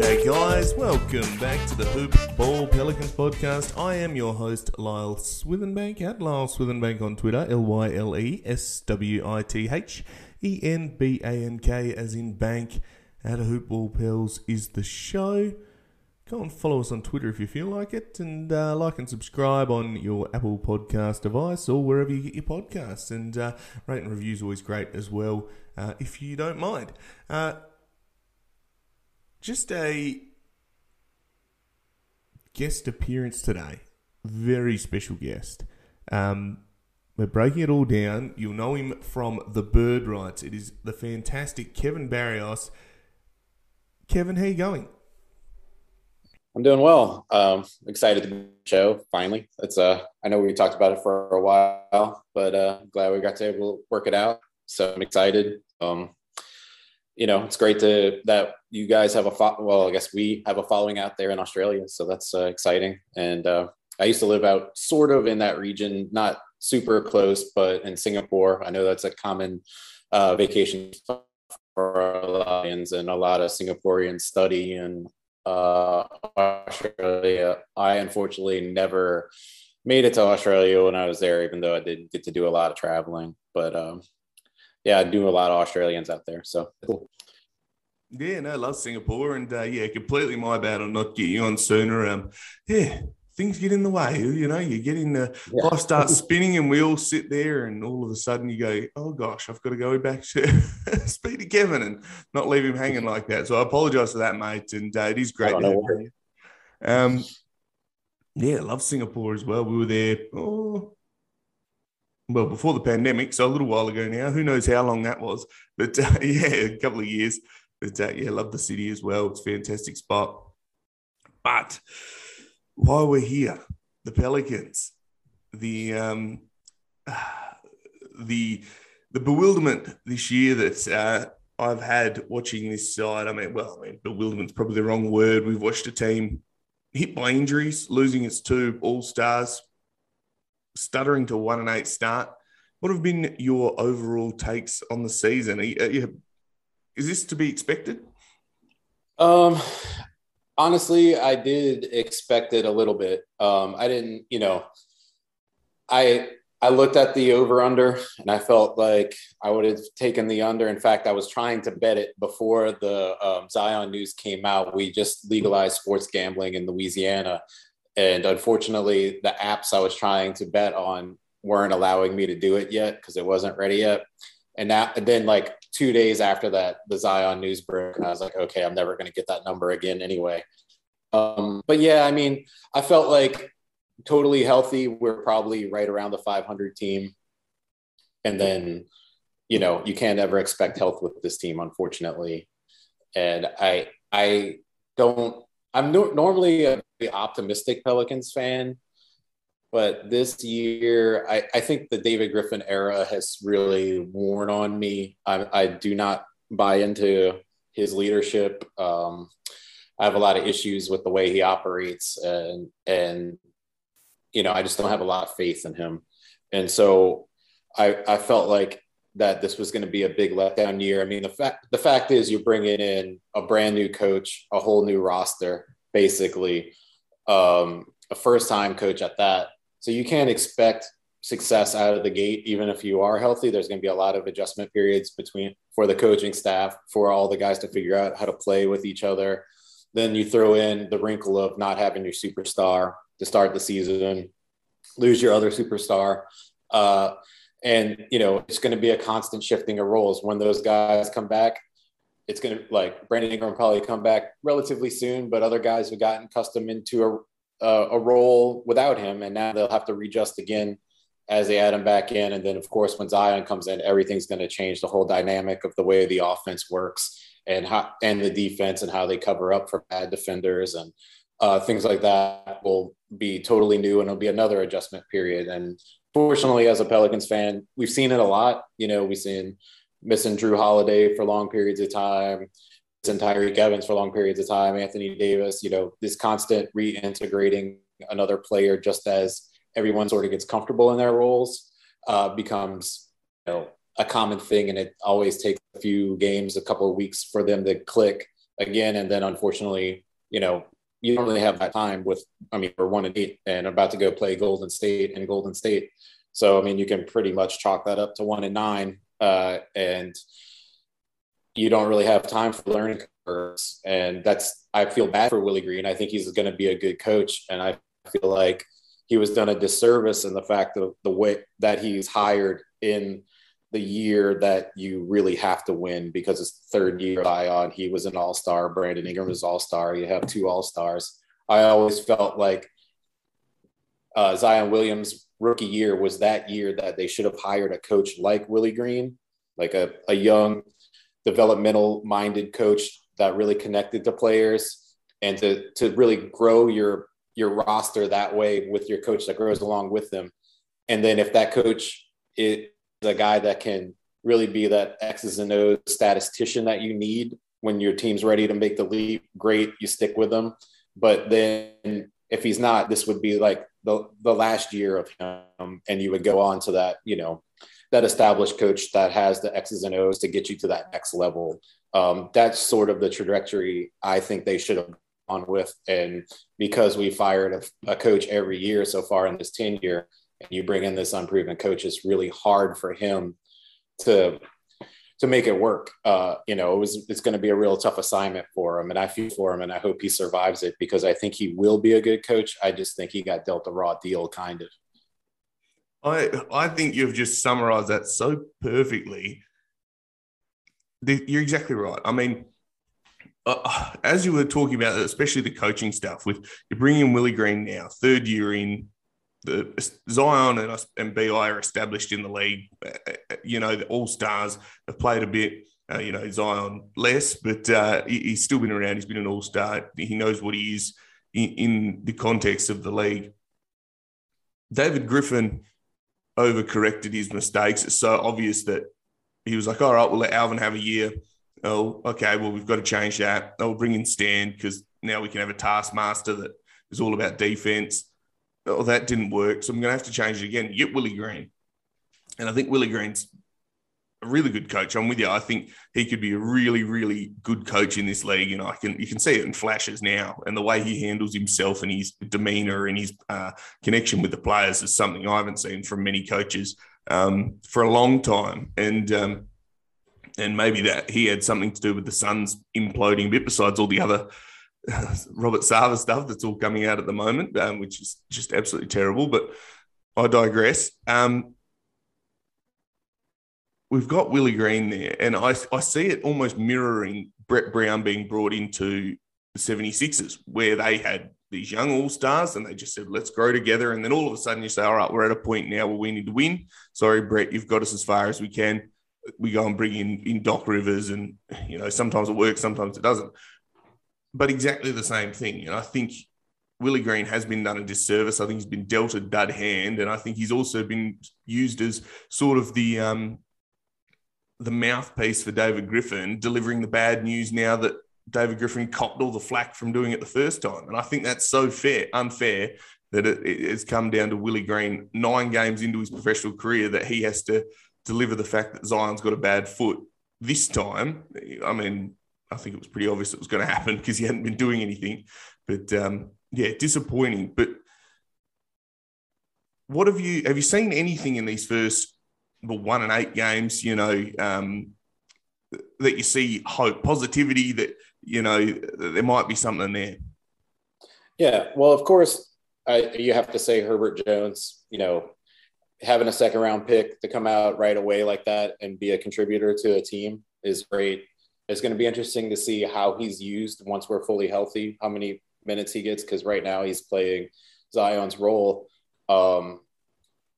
G'day, guys. Welcome back to the Hoop Ball Pelicans podcast. I am your host, Lyle Swithenbank, at Lyle Swithenbank on Twitter, L Y L E S W I T H E N B A N K, as in bank. At Hoop Ball Pels is the show. Go and follow us on Twitter if you feel like it, and uh, like and subscribe on your Apple Podcast device or wherever you get your podcasts. And uh, rate and reviews always great as well, uh, if you don't mind. Just a guest appearance today. Very special guest. Um, we're breaking it all down. You'll know him from the Bird Writes. It is the fantastic Kevin Barrios. Kevin, how you going? I'm doing well. Um, excited to be show finally. It's uh, I know we talked about it for a while, but uh, glad we got to able to work it out. So I'm excited. Um, you know, it's great to that you guys have a fo- well. I guess we have a following out there in Australia, so that's uh, exciting. And uh, I used to live out sort of in that region, not super close, but in Singapore. I know that's a common uh, vacation for Lions, and a lot of Singaporeans study in uh, Australia. I unfortunately never made it to Australia when I was there, even though I did get to do a lot of traveling. But um, yeah, I do a lot of Australians out there. So cool. Yeah, no, love Singapore, and uh, yeah, completely my bad on not getting you on sooner. Um, yeah, things get in the way. You know, you get in the Yeah. life starts spinning, and we all sit there, and all of a sudden you go, "Oh gosh, I've got to go back to speak to Kevin and not leave him hanging like that." So I apologise for that, mate, and uh, it is great. To have you. Um, yeah, I love Singapore as well. We were there. Oh, well, before the pandemic, so a little while ago now. Who knows how long that was? But uh, yeah, a couple of years. But uh, yeah, love the city as well. It's a fantastic spot. But while we're here, the Pelicans, the um, the the bewilderment this year that uh, I've had watching this side. I mean, well, I mean, bewilderment's probably the wrong word. We've watched a team hit by injuries, losing its two all stars, stuttering to one and eight start. What have been your overall takes on the season? Are you- are you- is this to be expected? Um, honestly, I did expect it a little bit. Um, I didn't, you know, I I looked at the over under and I felt like I would have taken the under. In fact, I was trying to bet it before the um, Zion news came out. We just legalized sports gambling in Louisiana, and unfortunately, the apps I was trying to bet on weren't allowing me to do it yet because it wasn't ready yet. And and then like two days after that, the Zion news broke, and I was like, okay, I'm never going to get that number again anyway. Um, but yeah, I mean, I felt like totally healthy. We're probably right around the 500 team, and then you know you can't ever expect health with this team, unfortunately. And I I don't. I'm no, normally a optimistic Pelicans fan, but this year I, I think the David Griffin era has really worn on me. I, I do not buy into his leadership. Um, I have a lot of issues with the way he operates, and and you know I just don't have a lot of faith in him. And so I I felt like that this was going to be a big letdown year. I mean, the fact the fact is you're bringing in a brand new coach, a whole new roster, basically, um, a first time coach at that. So you can't expect success out of the gate, even if you are healthy. There's going to be a lot of adjustment periods between for the coaching staff, for all the guys to figure out how to play with each other. Then you throw in the wrinkle of not having your superstar to start the season, lose your other superstar. Uh, and, you know, it's going to be a constant shifting of roles. When those guys come back, it's going to like Brandon Ingram probably come back relatively soon, but other guys have gotten accustomed into a, a, a role without him. And now they'll have to readjust again as they add him back in. And then, of course, when Zion comes in, everything's going to change the whole dynamic of the way the offense works and how and the defense and how they cover up for bad defenders and uh, things like that will be totally new and it'll be another adjustment period. And fortunately, as a Pelicans fan, we've seen it a lot. You know, we've seen missing Jrue Holiday for long periods of time, missing Tyreke Evans for long periods of time, Anthony Davis. You know, this constant reintegrating another player just as everyone sort of gets comfortable in their roles uh, becomes you know a common thing. And it always takes a few games a couple of weeks for them to click again. And then unfortunately you know you don't really have that time with i mean we're one and eight and about to go play golden state and golden state. So i mean you can pretty much chalk that up to one and nine uh, and you don't really have time for learning curves and that's i feel bad for willie green i think he's going to be a good coach and i feel like he was done a disservice in the fact of the way that he's hired in the year that you really have to win because it's third year Zion. He was an all star. Brandon Ingram was all star. You have two all stars. I always felt like uh, Zion Williams' rookie year was that year that they should have hired a coach like Willie Green, like a, a young, developmental minded coach that really connected to players and to, to really grow your your roster that way with your coach that grows along with them. And then if that coach is a guy that can really be that X's and O's statistician that you need when your team's ready to make the leap, great, you stick with them. But then if he's not, this would be like the, the last year of him. And you would go on to that, you know, that established coach that has the X's and O's to get you to that next level. Um, that's sort of the trajectory I think they should have on with. And because we fired a, a coach every year so far in this tenure, and you bring in this unproven coach, it's really hard for him to to make it work. Uh, you know, it was it's going to be a real tough assignment for him, and I feel for him, and I hope he survives it because I think he will be a good coach. I just think he got dealt a raw deal, kind of. I I think you've just summarized that so perfectly. You're exactly right. I mean, uh, as you were talking about, especially the coaching stuff, with you bringing in Willie Green now, third year in, the Zion and, and BI are established in the league. Uh, uh, you know, the All Stars have played a bit. Uh, you know, Zion less, but uh, he, he's still been around. He's been an All Star. He knows what he is in, in the context of the league. David Griffin overcorrected his mistakes. It's so obvious that he was like, all right, we'll let Alvin have a year oh, okay, well, we've got to change that. They'll bring in Stan because now we can have a taskmaster that is all about defense. Oh, that didn't work. So I'm going to have to change it again. Get Willie Green. And I think Willie Green's a really good coach. I'm with you. I think he could be a really, really good coach in this league. And I can you can see it in flashes now. And the way he handles himself and his demeanor and his uh, connection with the players is something I haven't seen from many coaches um, for a long time. And um, and maybe that he had something to do with the Suns imploding a bit, besides all the other Robert Sarver stuff that's all coming out at the moment, um, which is just absolutely terrible. But I digress. Um, we've got Willie Green there, and I, I see it almost mirroring Brett Brown being brought into the 76ers, where they had these young all stars and they just said, let's grow together. And then all of a sudden you say, all right, we're at a point now where we need to win. Sorry, Brett, you've got us as far as we can we go and bring in in Doc Rivers, and you know sometimes it works, sometimes it doesn't. But exactly the same thing. And I think Willie Green has been done a disservice. I think he's been dealt a dud hand, and I think he's also been used as sort of the um, the mouthpiece for David Griffin, delivering the bad news now that David Griffin copped all the flack from doing it the first time. And I think that's so fair, unfair that it, it's come down to Willie Green nine games into his professional career that he has to deliver the fact that Zion's got a bad foot this time. I mean, I think it was pretty obvious it was going to happen because he hadn't been doing anything. But um, yeah, disappointing. But what have you have you seen anything in these first well, one and eight games? You know, um, that you see hope, positivity that you know there might be something there. Yeah, well, of course, I, you have to say Herbert Jones. You know, having a second round pick to come out right away like that and be a contributor to a team is great. It's going to be interesting to see how he's used once we're fully healthy, how many minutes he gets, because right now he's playing Zion's role. Um,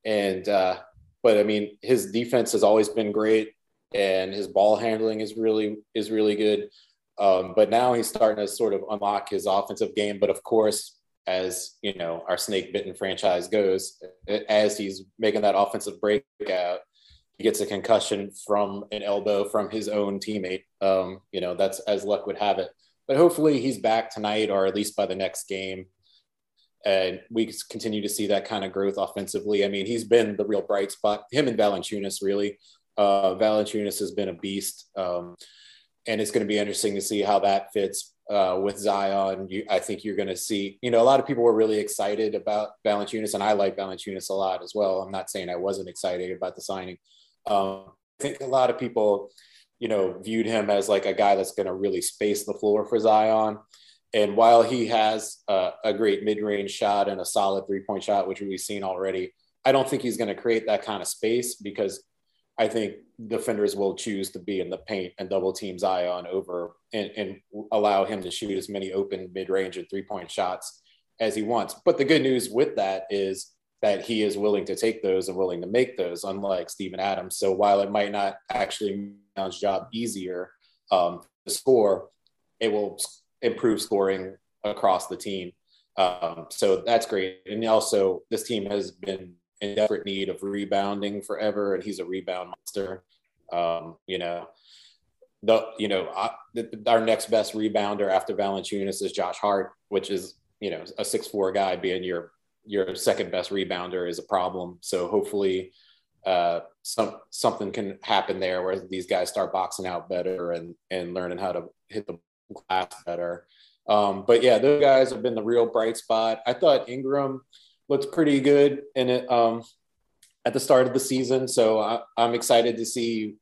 and, uh, but I mean, his defense has always been great and his ball handling is really, is really good. Um, but now he's starting to sort of unlock his offensive game. But of course, as you know our snake bitten franchise goes as he's making that offensive breakout gets a concussion from an elbow from his own teammate um, you know that's as luck would have it but hopefully he's back tonight or at least by the next game and we continue to see that kind of growth offensively i mean he's been the real bright spot him and Valanciunas really uh, Valanciunas has been a beast um, and it's going to be interesting to see how that fits uh, with Zion. You, I think you're going to see, you know, a lot of people were really excited about Valanciunas, and I like Valanciunas a lot as well. I'm not saying I wasn't excited about the signing. Um, I think a lot of people, you know, viewed him as like a guy that's going to really space the floor for Zion. And while he has uh, a great mid-range shot and a solid three-point shot, which we've seen already, I don't think he's going to create that kind of space because I think defenders will choose to be in the paint and double team Zion over and, and allow him to shoot as many open mid range and three point shots as he wants. But the good news with that is that he is willing to take those and willing to make those, unlike Steven Adams. So while it might not actually make job easier um, to score, it will improve scoring across the team. Um, so that's great. And also, this team has been in desperate need of rebounding forever, and he's a rebound monster. Um, you know, the you know I, the, our next best rebounder after Valanciunas is Josh Hart, which is you know a six four guy being your your second best rebounder is a problem. So hopefully, uh, some something can happen there where these guys start boxing out better and and learning how to hit the glass better. Um, but yeah, those guys have been the real bright spot. I thought Ingram looked pretty good in it um, at the start of the season. So I, am excited to see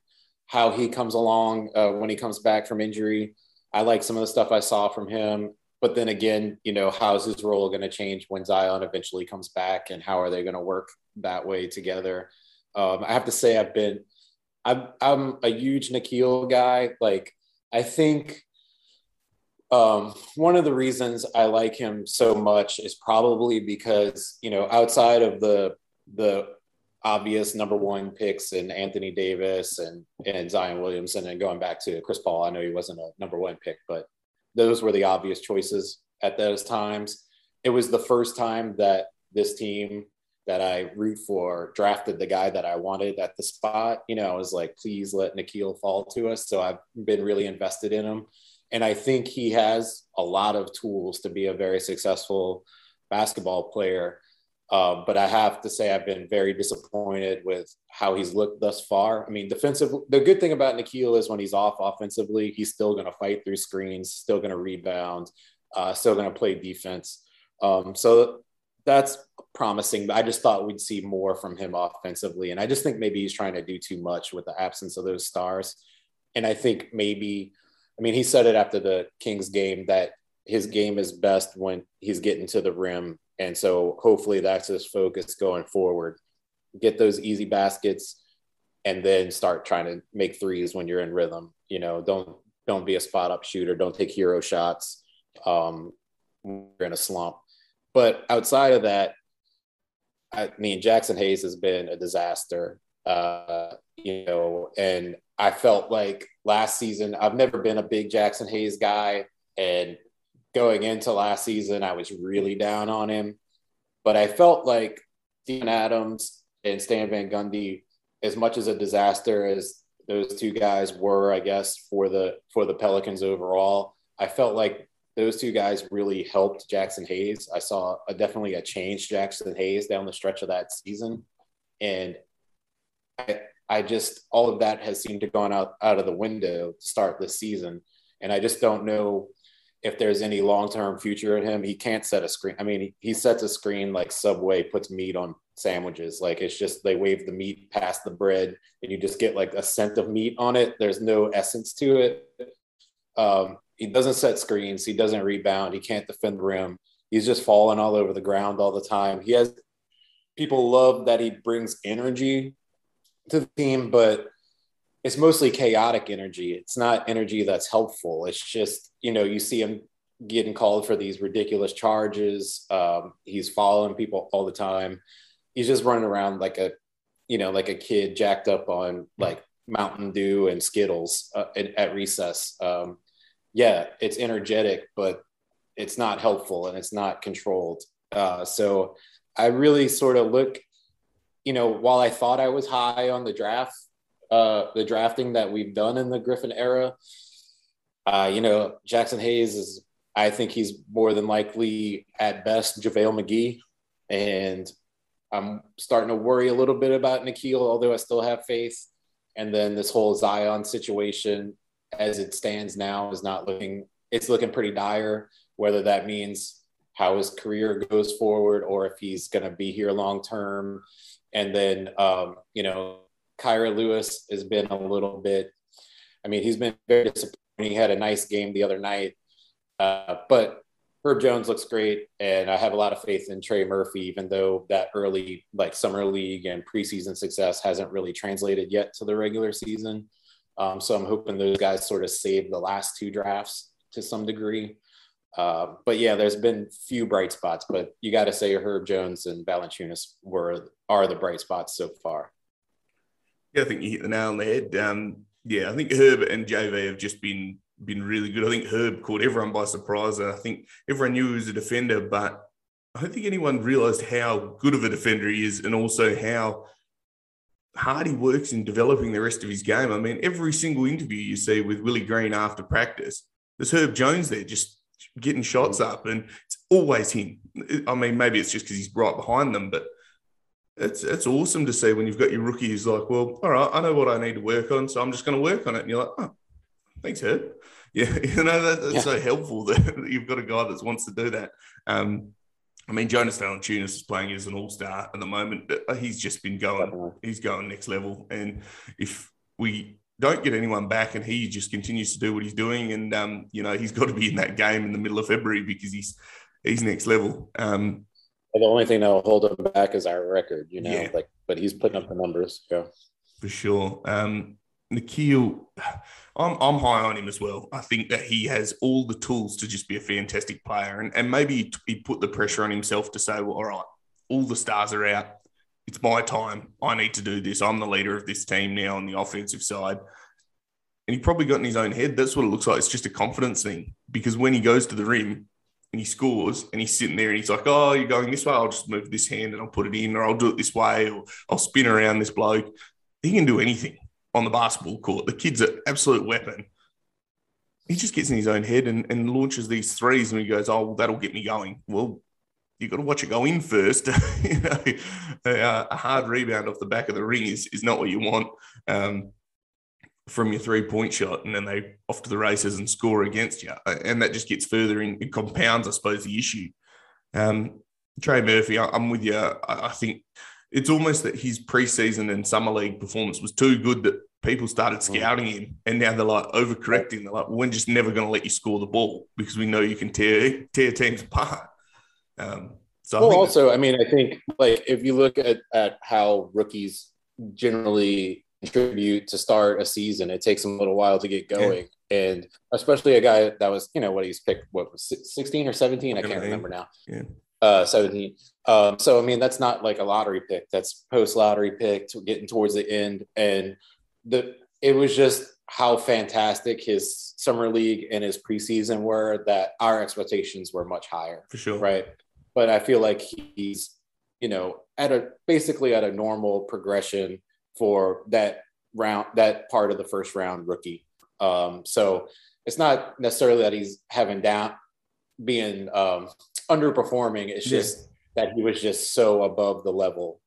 how he comes along uh, when he comes back from injury. I like some of the stuff I saw from him. But then again, you know, how's his role going to change when Zion eventually comes back, and how are they going to work that way together? Um, I have to say, I've been, I'm, I'm a huge Nickeil guy. Like, I think um, one of the reasons I like him so much is probably because you know outside of the the obvious number one picks and Anthony Davis and and Zion Williamson and going back to Chris Paul, I know he wasn't a number one pick, but those were the obvious choices at those times. It was the first time that this team that I root for drafted the guy that I wanted at the spot. You know, I was like, please let Nickeil fall to us. So I've been really invested in him. And I think he has a lot of tools to be a very successful basketball player. Uh, but I have to say, I've been very disappointed with how he's looked thus far. I mean, defensive. The good thing about Nickeil is when he's off offensively, he's still going to fight through screens, still going to rebound, uh, still going to play defense. Um, so that's promising. But I just thought we'd see more from him offensively, and I just think maybe he's trying to do too much with the absence of those stars. And I think maybe I mean, he said it after the Kings game that his game is best when he's getting to the rim. And so hopefully that's his focus going forward. Get those easy baskets and then start trying to make threes when you're in rhythm. You know, don't don't be a spot up shooter. Don't take hero shots. Um, you're in a slump. But outside of that, I mean, Jaxson Hayes has been a disaster. Uh, you know, and I felt like last season, I've never been a big Jaxson Hayes guy. And going into last season, I was really down on him. But I felt like Steven Adams and Stan Van Gundy, as much as a disaster as those two guys were, I guess, for the for the Pelicans overall, I felt like those two guys really helped Jaxson Hayes. I saw a, definitely a change Jaxson Hayes down the stretch of that season. And I, I just all of that has seemed to gone out out of the window to start this season, and I just don't know if there's any long term future in him. He can't set a screen. I mean, he, he sets a screen like Subway puts meat on sandwiches. Like it's just they wave the meat past the bread, and you just get like a scent of meat on it. There's no essence to it. Um, he doesn't set screens. He doesn't rebound. He can't defend the rim. He's just falling all over the ground all the time. He has people love that he brings energy to the team, but it's mostly chaotic energy. It's not energy that's helpful. It's just, you know, you see him getting called for these ridiculous charges. Um, he's following people all the time. He's just running around like a, you know, like a kid jacked up on like Mountain Dew and Skittles uh, at, at, recess. Um, yeah, it's energetic, but it's not helpful and it's not controlled. Uh, so I really sort of look, you know, while I thought I was high on the draft, uh, the drafting that we've done in the Griffin era, uh, you know, Jaxson Hayes is, I think he's more than likely at best JaVale McGee. And I'm starting to worry a little bit about Nickeil, although I still have faith. And then this whole Zion situation, as it stands now, is not looking, it's looking pretty dire, whether that means how his career goes forward or if he's going to be here long term. And then, um, you know, Kira Lewis has been a little bit, I mean, he's been very disappointing. He had a nice game the other night, uh, but Herb Jones looks great. And I have a lot of faith in Trey Murphy, even though that early, like summer league and preseason success hasn't really translated yet to the regular season. Um, so I'm hoping those guys sort of save the last two drafts to some degree. Uh, but yeah, there's been few bright spots, but you got to say Herb Jones and Valanciunas were are the bright spots so far. Yeah, I think you hit the nail on the head. Um, yeah, I think Herb and JV have just been been really good. I think Herb caught everyone by surprise. I think everyone knew he was a defender, but I don't think anyone realised how good of a defender he is, and also how hard he works in developing the rest of his game. I mean, every single interview you see with Willie Green after practice, there's Herb Jones there just getting shots up, and it's always him. I mean, maybe it's just because he's right behind them, but it's it's awesome to see when you've got your rookie who's like, well, all right, I know what I need to work on, so I'm just going to work on it. And you're like, oh, thanks, Herb. Yeah, you know that, that's yeah. so helpful that you've got a guy that wants to do that. Um, I mean, Jonas Valanciunas is playing as an all star at the moment. But he's just been going, he's going next level. And if we don't get anyone back, and he just continues to do what he's doing. And um, you know, he's got to be in that game in the middle of February because he's he's next level. Um, the only thing that will hold him back is our record, you know. Yeah. Like, but he's putting up the numbers. Yeah, for sure. Um, Nickeil, I'm I'm high on him as well. I think that he has all the tools to just be a fantastic player, and and maybe he put the pressure on himself to say, well, all right, all the stars are out it's my time. I need to do this. I'm the leader of this team now on the offensive side. And he probably got in his own head. That's what it looks like. It's just a confidence thing because when he goes to the rim and he scores and he's sitting there and he's like, oh, you're going this way. I'll just move this hand and I'll put it in, or I'll do it this way, or I'll spin around this bloke. He can do anything on the basketball court. The kid's an absolute weapon. He just gets in his own head and, and launches these threes and he goes, oh, well, that'll get me going. Well, you've got to watch it go in first. you know, a, hard rebound off the back of the ring is, is not what you want um, from your three point shot. And then they off to the races and score against you. And that just gets further in, it compounds, I suppose, the issue. Um, Trey Murphy, I, am with you. I, I think it's almost that his preseason and summer league performance was too good that people started mm. scouting him, and now they're like overcorrecting. They're like, "We're just never going to let you score the ball because we know you can tear tear teams apart." Um, so well, I also, I mean, I think like if you look at, at how rookies generally contribute to start a season, it takes a little while to get going. Yeah. And especially a guy that was, you know, what he's picked, what was 16 or 17? I can't remember now. Yeah. Uh, 17. Um, so, I mean, that's not like a lottery pick. That's post lottery pick to getting towards the end. And the, it was just how fantastic his summer league and his preseason were that our expectations were much higher. For sure. Right but I feel like he's, you know, at a basically at a normal progression for that round, that part of the first round rookie. Um, so it's not necessarily that he's having down, being um, underperforming. It's just that he was just so above the level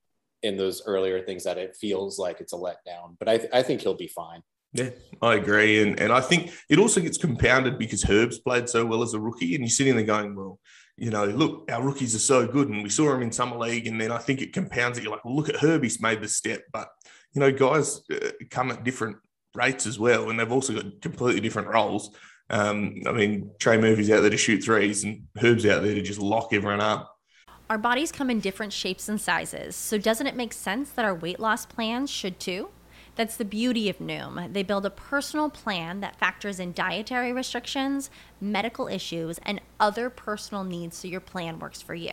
in those earlier things that it feels like it's a letdown. But I, th- I think he'll be fine. Yeah, I agree. And and I think it also gets compounded because Herb's played so well as a rookie. And you're sitting there going, well, you know, look, our rookies are so good. And we saw him in Summer League. And then I think it compounds it. You're like, well, look at Herb, he's made the step. But, you know, guys uh, come at different rates as well. And they've also got completely different roles. Um, I mean, Trey Murphy's out there to shoot threes and Herb's out there to just lock everyone up. Our bodies come in different shapes and sizes. So doesn't it make sense that our weight loss plans should too? That's the beauty of Noom. They build a personal plan that factors in dietary restrictions, medical issues, and other personal needs so your plan works for you.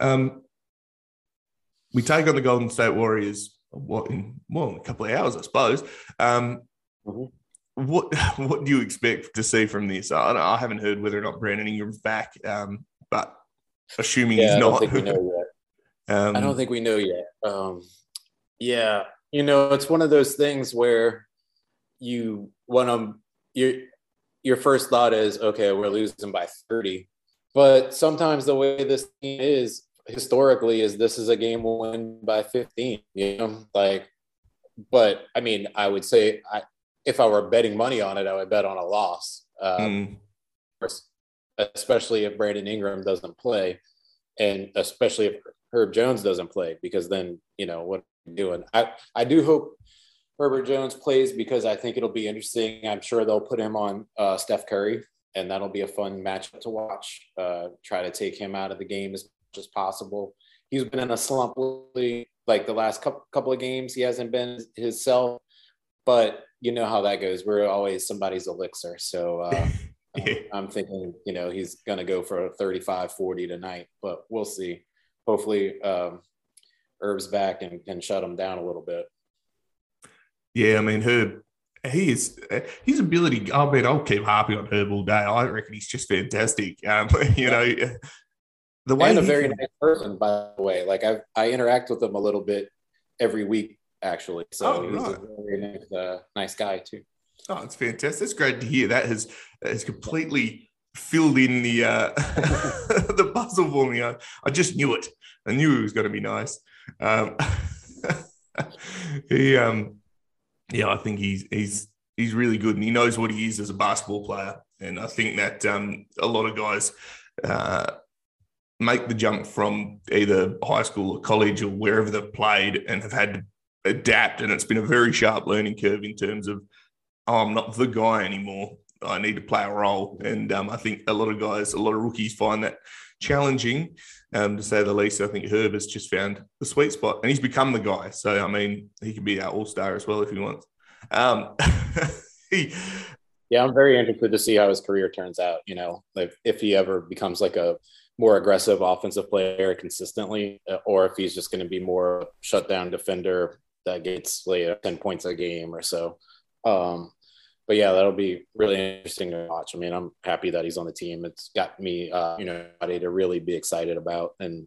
Um, we take on the Golden State Warriors what in well in a couple of hours, I suppose. Um, Mhm. What what do you expect to see from this? I, don't, I haven't heard whether or not Brandon Ingram's back, um, but assuming Yeah, he's I don't think we know yet. um, I don't think we know yet. Um, yeah, you know, it's one of those things where you want to your your first thought is, okay, we're losing by thirty, but sometimes the way this team is historically is this is a game we'll win by fifteen. You know, like, but I mean, I would say I, if I were betting money on it, I would bet on a loss. Um, Mm, especially if Brandon Ingram doesn't play, and especially if Herb Jones doesn't play, because then you know what are you doing. I I do hope Herbert Jones plays because I think it'll be interesting. I'm sure they'll put him on uh, Steph Curry, and that'll be a fun matchup to watch. Uh, try to take him out of the game as much as possible. He's been in a slump lately, like the last couple couple of games. He hasn't been his self, but you know how that goes. We're always somebody's elixir. So uh. I'm thinking, you know, he's going to go for a 35 40 tonight, but we'll see. Hopefully, um, Herb's back and can shut him down a little bit. Yeah, I mean Herb, he is his ability. I mean, I'll keep harping on Herb all day. I reckon he's just fantastic. Um, you know, the way And a very nice person, by the way. Like I, I interact with him a little bit every week, actually. So Oh, he's right. a very nice, uh, nice guy too. Oh, it's fantastic. It's great to hear. That has has completely filled in the uh, the puzzle for me. I, I just knew it. I knew it was going to be nice. Um, he, um, yeah, I think he's he's he's really good, and he knows what he is as a basketball player. And I think that um, a lot of guys uh, make the jump from either high school or college or wherever they've played and have had to adapt. And it's been a very sharp learning curve in terms of, oh, I'm not the guy anymore. I need to play a role. And um, I think a lot of guys, a lot of rookies find that challenging, um, to say the least. I think Herb has just found the sweet spot and he's become the guy. So, I mean, he can be our all star as well if he wants. Um, he, yeah, I'm very interested to see how his career turns out. You know, if, if he ever becomes like a more aggressive offensive player consistently, uh, or if he's just going to be more shutdown defender that gets like 10 points a game or so. Um, but yeah, that'll be really interesting to watch. I mean, I'm happy that he's on the team. It's got me, uh, you know, to really be excited about and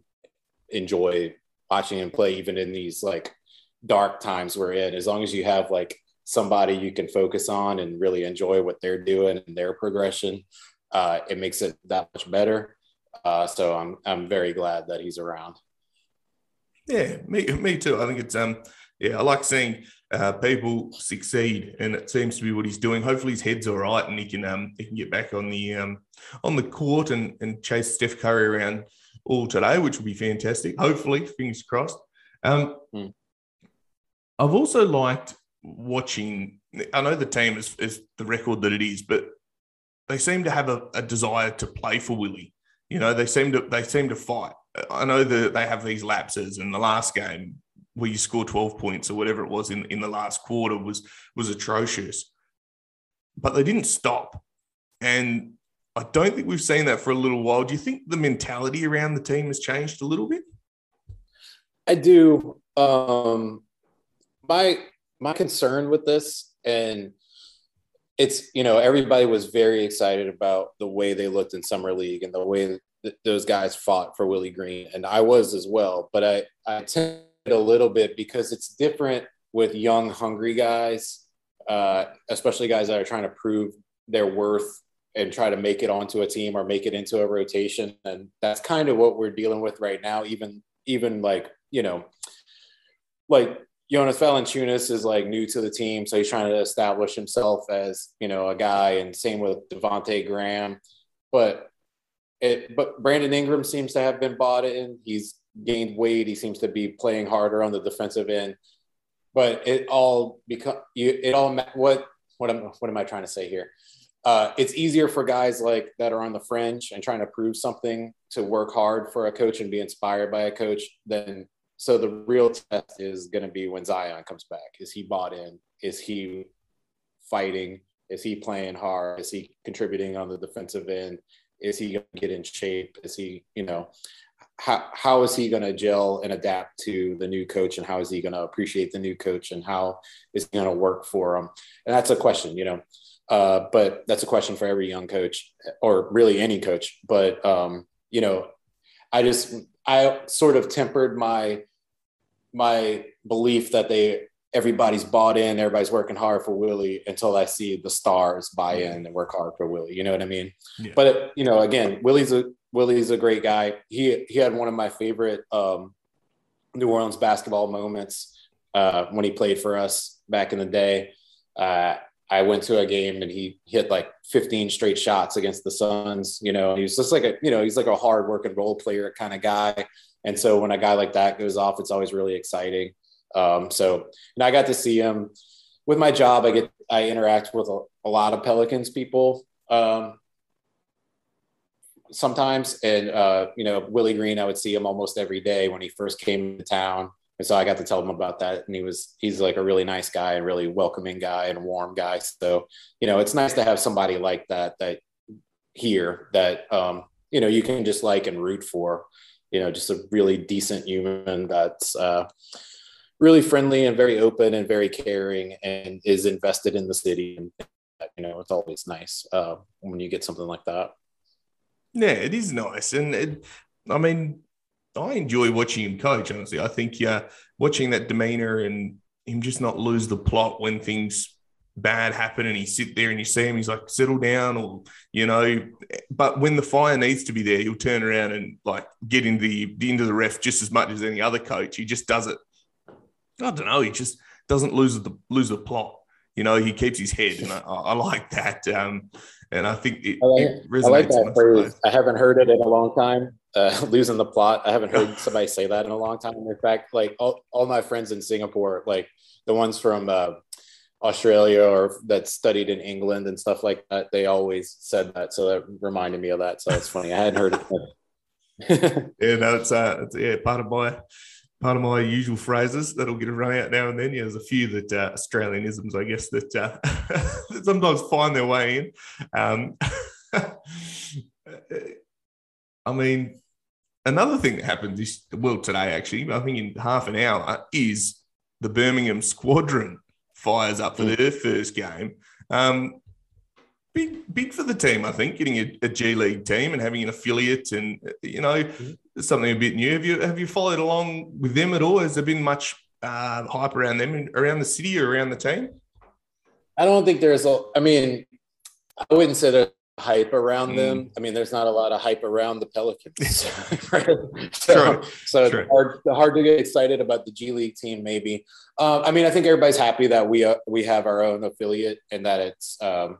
enjoy watching him play, even in these like dark times we're in. As long as you have like somebody you can focus on and really enjoy what they're doing and their progression, uh, it makes it that much better. Uh, so I'm I'm very glad that he's around. Yeah, me me too. I think it's um yeah, I like seeing uh, people succeed, and it seems to be what he's doing. Hopefully, his head's all right, and he can um, he can get back on the um, on the court and, and chase Steph Curry around all today, which will be fantastic. Hopefully, fingers crossed. Um, mm. I've also liked watching. I know the team is, is the record that it is, but they seem to have a, a desire to play for Willie. You know, they seem to they seem to fight. I know that they have these lapses, and the last game where you score 12 points or whatever it was in, in the last quarter was was atrocious. But they didn't stop. And I don't think we've seen that for a little while. Do you think the mentality around the team has changed a little bit? I do. Um, my my concern with this, and it's you know everybody was very excited about the way they looked in summer league and the way those guys fought for Willie Green, and I was as well. But I I tend a little bit because it's different with young, hungry guys, uh, especially guys that are trying to prove their worth and try to make it onto a team or make it into a rotation. And that's kind of what we're dealing with right now. Even, even like, you know, like Jonas Valanciunas is like new to the team. So he's trying to establish himself as, you know, a guy and same with Devonte Graham, but it, but Brandon Ingram seems to have been bought in. He's gained weight. He seems to be playing harder on the defensive end. But it all become you. It all what what am what am I trying to say here? Uh, it's easier for guys like that are on the fringe and trying to prove something to work hard for a coach and be inspired by a coach than so the real test is going to be when Zion comes back. Is he bought in? Is he fighting? Is he playing hard? Is he contributing on the defensive end? Is he going to get in shape? Is he, you know, how, how is he going to gel and adapt to the new coach and how is he going to appreciate the new coach and how is he going to work for him? And that's a question you know uh, but that's a question for every young coach or really any coach. But um, you know i just i sort of tempered my my belief that they everybody's bought in everybody's working hard for willie until i see the stars buy in and work hard for willie you know what i mean? Yeah. but you know again willie's a Willie's a great guy. He he had one of my favorite um, New Orleans basketball moments uh, when he played for us back in the day. Uh, I went to a game and he hit like 15 straight shots against the Suns. You know, he was just like a you know he's like a hard working role player kind of guy. And so when a guy like that goes off, it's always really exciting. Um, so and I got to see him with my job. I get I interact with a, a lot of Pelicans people. Um, sometimes. And, uh, you know, Willie Green, I would see him almost every day when he first came to town. And so I got to tell him about that. And he was, he's like a really nice guy and really welcoming guy and warm guy. So, you know, it's nice to have somebody like that, that here that, um, you know, you can just like and root for, you know, just a really decent human that's, uh, really friendly and very open and very caring and is invested in the city. And, you know, it's always nice uh, when you get something like that. Yeah, it is nice, and it, I mean, I enjoy watching him coach. Honestly, I think yeah, watching that demeanor and him just not lose the plot when things bad happen, and he sit there and you see him, he's like settle down, or you know. But when the fire needs to be there, he'll turn around and like get into the into the ref just as much as any other coach. He just does it. I don't know. He just doesn't lose the lose the plot. You know, he keeps his head, and I, I like that. Um, and I think it, I like, it I like that phrase. I haven't heard it in a long time. uh, losing the plot. I haven't heard somebody say that in a long time. In fact, like all, all my friends in Singapore, like the ones from uh, Australia or that studied in England and stuff like that, they always said that. So that reminded me of that. So it's funny. I hadn't heard it. yeah, no, it's, uh, it's yeah, of my part of my usual phrases that'll get run out now and then. Yeah, there's a few that uh, Australianisms, I guess, that, uh, that sometimes find their way in. Um, I mean, another thing that happened this well today, actually, I think in half an hour, is the Birmingham Squadron fires up for mm. their first game. Um, big, big for the team, I think, getting a, a G League team and having an affiliate, and you know, mm-hmm. Something a bit new. Have you have you followed along with them at all? Has there been much uh, hype around them around the city or around the team? I don't think there's a. I mean, I wouldn't say there's hype around mm. them. I mean, there's not a lot of hype around the Pelicans, right? So, so it's hard, hard, to get excited about the G League team. Maybe. Um, I mean, I think everybody's happy that we uh, we have our own affiliate and that it's. Um,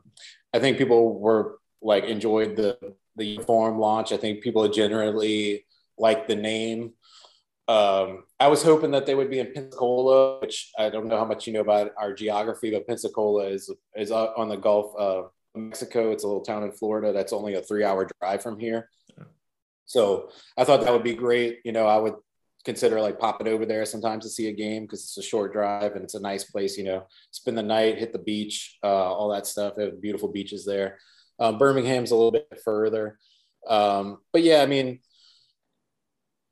I think people were like enjoyed the the uniform launch. I think people generally like the name. Um, I was hoping that they would be in Pensacola, which I don't know how much you know about our geography, but Pensacola is is on the Gulf of Mexico. It's a little town in Florida that's only a three hour drive from here. So I thought that would be great. You know, I would consider like popping over there sometimes to see a game because it's a short drive and it's a nice place. You know, spend the night, hit the beach, uh, all that stuff. They have beautiful beaches there. Um, Birmingham's a little bit further, um, but yeah, I mean,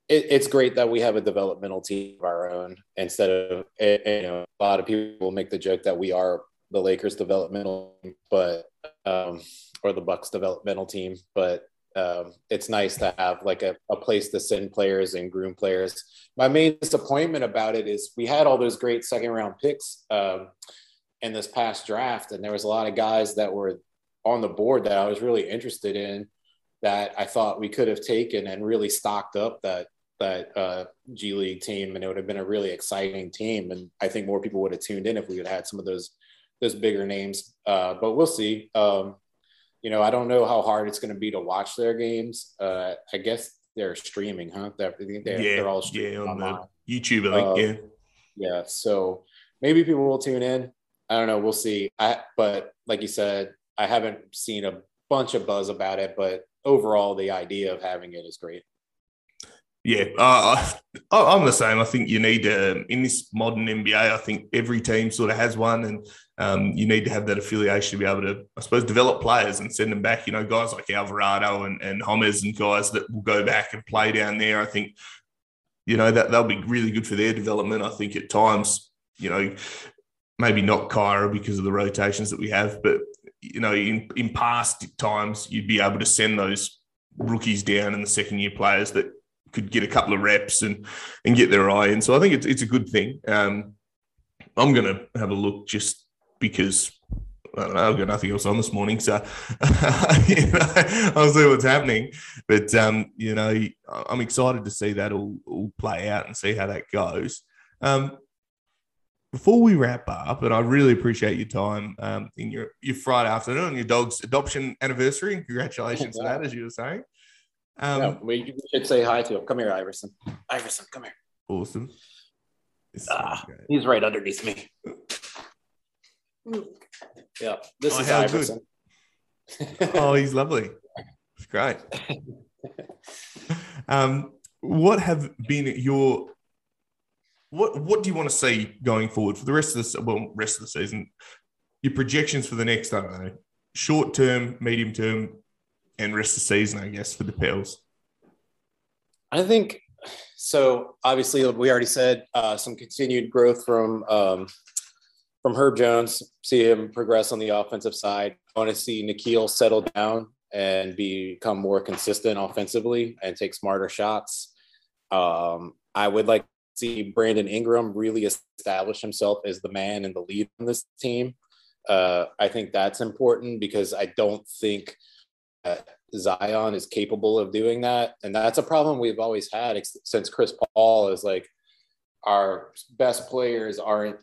it, it's great that we have a developmental team of our own instead of you know a lot of people make the joke that we are the Lakers developmental, but um, or the Bucks developmental team. But um, it's nice to have like a, a place to send players and groom players. My main disappointment about it is we had all those great second round picks um, in this past draft, and there was a lot of guys that were on the board that I was really interested in that I thought we could have taken and really stocked up that that uh, G League team, and it would have been a really exciting team. And I think more people would have tuned in if we had had some of those those bigger names. Uh, but we'll see. Um, you know, I don't know how hard it's going to be to watch their games. Uh, I guess they're streaming, huh? They're, they're, yeah, they're all streaming yeah, on online. YouTube, I think. Uh, yeah, yeah. So maybe people will tune in. I don't know. We'll see. I, but like you said, I haven't seen a bunch of buzz about it. But overall, the idea of having it is great. Yeah, uh, I'm the same. I think you need um, in this modern NBA. I think every team sort of has one, and um, you need to have that affiliation to be able to, I suppose, develop players and send them back. You know, guys like Alvarado and and Homers and guys that will go back and play down there. I think, you know, that they'll be really good for their development. I think at times, you know, maybe not Kira because of the rotations that we have, but you know, in in past times, you'd be able to send those rookies down and the second year players that could get a couple of reps and and get their eye in. So I think it's it's a good thing. Um, I'm going to have a look just because I don't know, I've got nothing else on this morning, so you know, I'll see what's happening. But um, you know, I'm excited to see that all, all play out and see how that goes. Um, before we wrap up, and I really appreciate your time um, in your your Friday afternoon, your dog's adoption anniversary, and congratulations to that, as you were saying. Um, yeah, we should say hi to him. Come here, Iverson. Iverson, come here. Awesome. Ah, he's right underneath me. Yeah, this oh, is Iverson. oh, he's lovely. It's great. um, what have been your what What do you want to see going forward for the rest of the well rest of the season? Your projections for the next I don't know short term, medium term, and rest of the season, I guess, for the Pels? I think so. Obviously, we already said uh, some continued growth from um, from Herb Jones. See him progress on the offensive side. I want to see Nickeil settle down and become more consistent offensively and take smarter shots. Um, I would like to see Brandon Ingram really establish himself as the man and the lead on this team. Uh, I think that's important because I don't think Uh, Zion is capable of doing that. And that's a problem we've always had since Chris Paul is like our best players aren't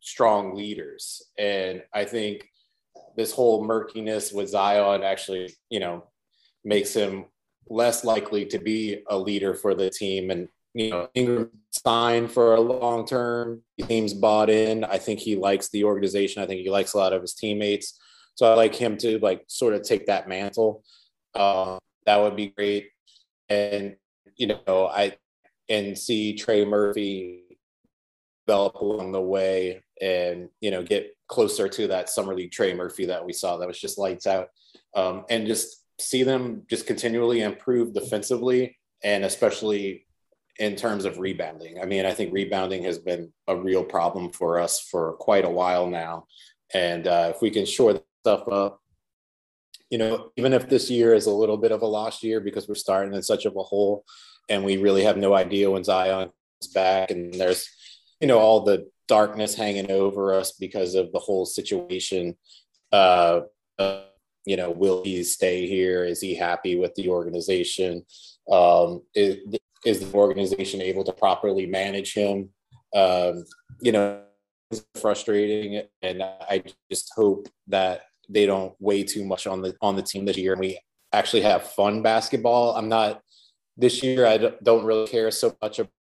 strong leaders. And I think this whole murkiness with Zion actually, you know, makes him less likely to be a leader for the team. And, you know, Ingram signed for a long term. Seems bought in. I think he likes the organization. I think he likes a lot of his teammates. So I like him to like sort of take that mantle. Uh, that would be great. And, you know, I, and see Trey Murphy develop along the way and, you know, get closer to that summer league Trey Murphy that we saw that was just lights out. Um, and just see them just continually improve defensively and especially in terms of rebounding. I mean, I think rebounding has been a real problem for us for quite a while now. And uh, if we can shore stuff up, you know, even if this year is a little bit of a lost year because we're starting in such of a hole and we really have no idea when Zion's back and there's, you know, all the darkness hanging over us because of the whole situation. Uh, you know, will he stay here? Is he happy with the organization? Um, is, is the organization able to properly manage him? Um, you know, it's frustrating, and I just hope that they don't weigh too much on the on the team this year, and we actually have fun basketball. I'm not this year. I don't really care so much about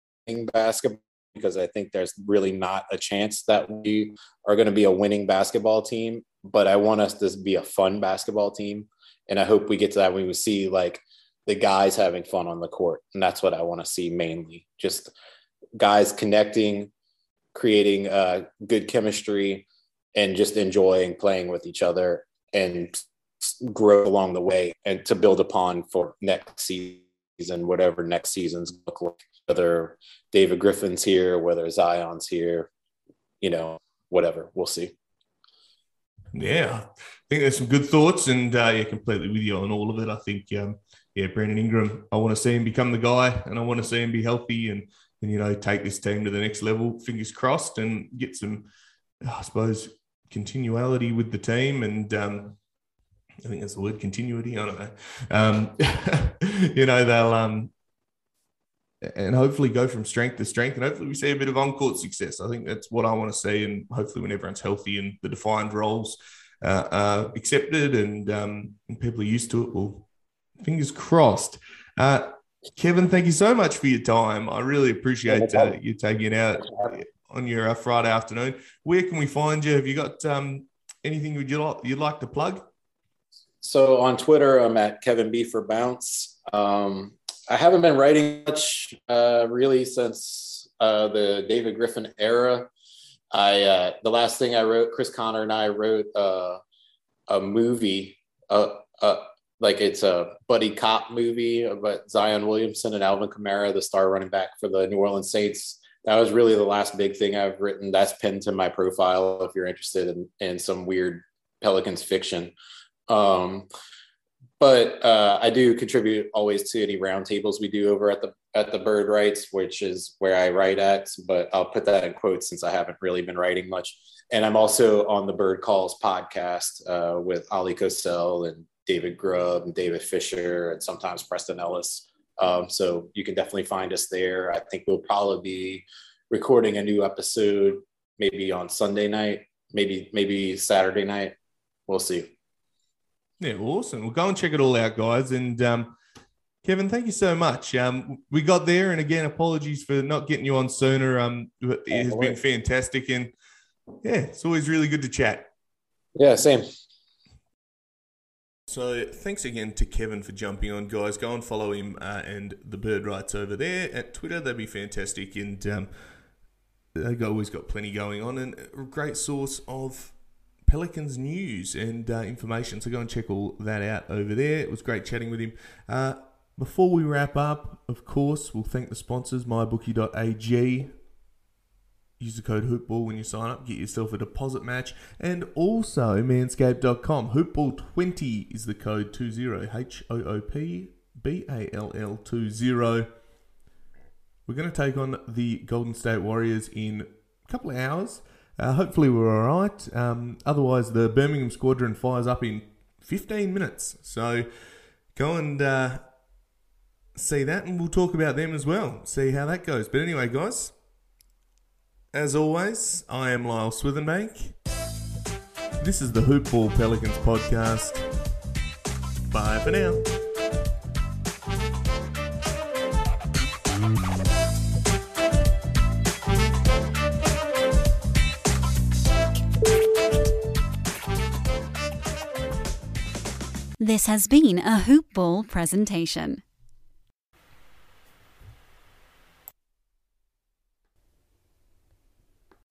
basketball because I think there's really not a chance that we are going to be a winning basketball team. But I want us to be a fun basketball team, and I hope we get to that when we see like the guys having fun on the court, and that's what I want to see mainly. Just guys connecting, creating uh, good chemistry, and just enjoying playing with each other and grow along the way, and to build upon for next season, whatever next seasons look like. Whether David Griffin's here, whether Zion's here, you know, whatever, we'll see. Yeah, I think there's some good thoughts, and uh, yeah, completely with you on all of it. I think um, yeah, Brandon Ingram. I want to see him become the guy, and I want to see him be healthy and and you know take this team to the next level. Fingers crossed, and get some, I suppose, continuality with the team. And um, I think that's the word continuity. I don't know. Um, you know they'll um, and hopefully go from strength to strength, and hopefully we see a bit of on-court success. I think that's what I want to see, and hopefully when everyone's healthy and the defined roles uh, are accepted and, um, and people are used to it, well, fingers crossed. Uh, Kevin, thank you so much for your time. I really appreciate uh, you taking it out on your uh, Friday afternoon. Where can we find you? Have you got um, anything would you like you'd like to plug? So on Twitter, I'm at Kevin B for Bounce. Um, I haven't been writing much uh, really since uh, the David Griffin era. I uh, the last thing I wrote, Chris Connor and I wrote uh, a movie, uh, uh, like it's a buddy cop movie about Zion Williamson and Alvin Kamara, the star running back for the New Orleans Saints. That was really the last big thing I've written. That's pinned to my profile if you're interested in, in some weird Pelicans fiction. Um, but uh, I do contribute always to any roundtables we do over at the at the Bird Writes, which is where I write at. But I'll put that in quotes since I haven't really been writing much. And I'm also on the Bird Calls podcast uh, with Oleh Kosel and David Grubb and David Fisher and sometimes Preston Ellis. Um, so you can definitely find us there. I think we'll probably be recording a new episode maybe on Sunday night, maybe maybe Saturday night. We'll see. Yeah, awesome. We'll go and check it all out, guys. And um, Kevin, thank you so much. Um, we got there, and again, apologies for not getting you on sooner. Um, it has been fantastic, and yeah, it's always really good to chat. Yeah, same. So thanks again to Kevin for jumping on, guys. Go and follow him uh, and the Bird Writes over there at Twitter. That'd be fantastic, and um, they've always got plenty going on, and a great source of Pelicans news and uh, information. So go and check all that out over there. It was great chatting with him. Uh, before we wrap up, of course, we'll thank the sponsors, mybookie.ag Use the code HoopBall when you sign up, get yourself a deposit match, and also manscaped.com. Hoopball20 is the code 20 H O O P B A L L 20. We're going to take on the Golden State Warriors in a couple of hours. Uh, hopefully, we're all right. Um, otherwise, the Birmingham Squadron fires up in 15 minutes. So go and uh, see that, and we'll talk about them as well. See how that goes. But anyway, guys. As always, I am Lyle Swithenbank. This is the Hoopball Pelicans podcast. Bye for now. This has been a Hoopball presentation.